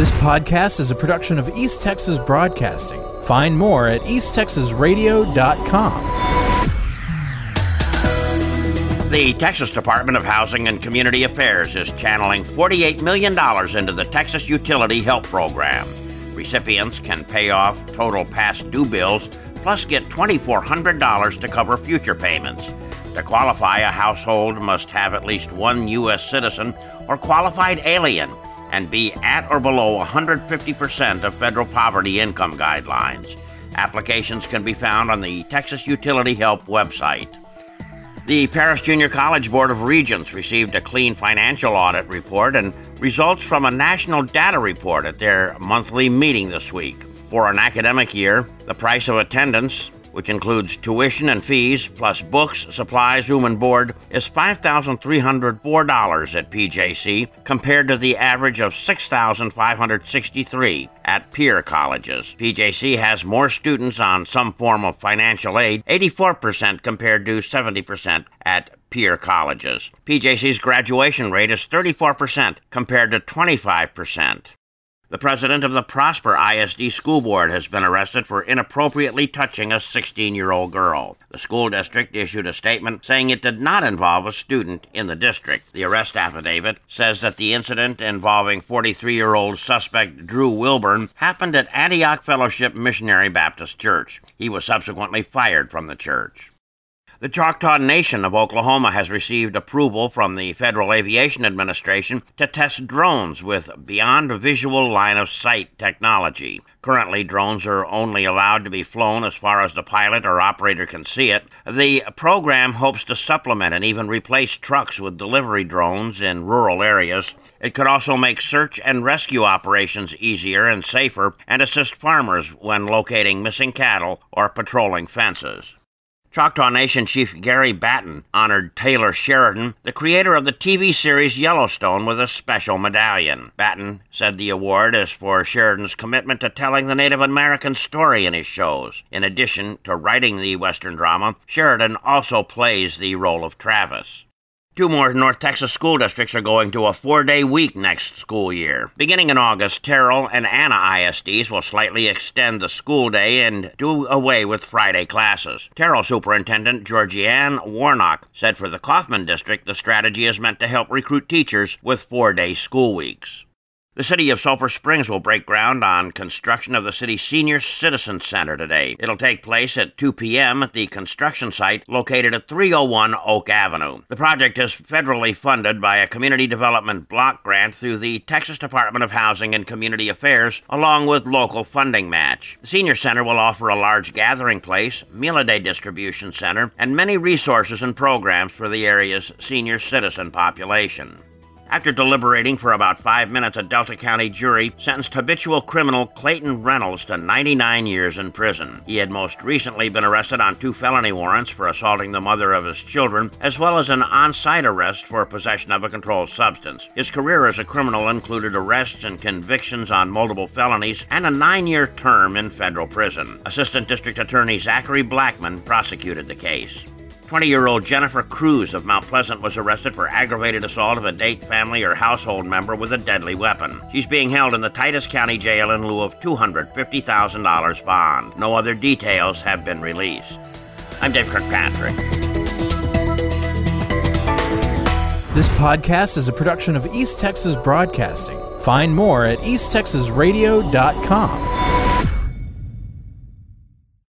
This podcast is a production of East Texas Broadcasting. Find more at easttexasradio.com. The Texas Department of Housing and Community Affairs is channeling $48 million into the Texas Utility Help Program. Recipients can pay off total past due bills plus get $2,400 to cover future payments. To qualify, a household must have at least one U.S. citizen or qualified alien and be at or below 150% of federal poverty income guidelines. Applications can be found on the Texas Utility Help website. The Paris Junior College Board of Regents received a clean financial audit report and results from a national data report at their monthly meeting this week. For an academic year, the price of attendance which includes tuition and fees, plus books, supplies, room and board, is $5,304 at PJC compared to the average of 6,563 at peer colleges. PJC has more students on some form of financial aid, 84% compared to 70% at peer colleges. PJC's graduation rate is 34% compared to 25%. The president of the Prosper ISD School Board has been arrested for inappropriately touching a 16 year old girl. The school district issued a statement saying it did not involve a student in the district. The arrest affidavit says that the incident involving 43 year old suspect Drew Wilburn happened at Antioch Fellowship Missionary Baptist Church. He was subsequently fired from the church. The Choctaw Nation of Oklahoma has received approval from the Federal Aviation Administration to test drones with beyond visual line of sight technology. Currently, drones are only allowed to be flown as far as the pilot or operator can see it. The program hopes to supplement and even replace trucks with delivery drones in rural areas. It could also make search and rescue operations easier and safer and assist farmers when locating missing cattle or patrolling fences. Choctaw Nation Chief Gary Batton honored Taylor Sheridan, the creator of the TV series Yellowstone, with a special medallion. Batton said the award is for Sheridan's commitment to telling the Native American story in his shows. In addition to writing the Western drama, Sheridan also plays the role of Travis. Two more North Texas school districts are going to a four day week next school year. Beginning in August, Terrell and Anna ISDs will slightly extend the school day and do away with Friday classes. Terrell Superintendent Georgianne Warnock said for the Kaufman District, the strategy is meant to help recruit teachers with four day school weeks. The city of Sulphur Springs will break ground on construction of the city's Senior Citizen Center today. It'll take place at 2 p.m. at the construction site located at 301 Oak Avenue. The project is federally funded by a community development block grant through the Texas Department of Housing and Community Affairs, along with local funding match. The Senior Center will offer a large gathering place, meal a day distribution center, and many resources and programs for the area's senior citizen population. After deliberating for about five minutes, a Delta County jury sentenced habitual criminal Clayton Reynolds to 99 years in prison. He had most recently been arrested on two felony warrants for assaulting the mother of his children, as well as an on site arrest for possession of a controlled substance. His career as a criminal included arrests and convictions on multiple felonies and a nine year term in federal prison. Assistant District Attorney Zachary Blackman prosecuted the case. 20 year old Jennifer Cruz of Mount Pleasant was arrested for aggravated assault of a date, family, or household member with a deadly weapon. She's being held in the Titus County Jail in lieu of $250,000 bond. No other details have been released. I'm Dave Kirkpatrick. This podcast is a production of East Texas Broadcasting. Find more at easttexasradio.com.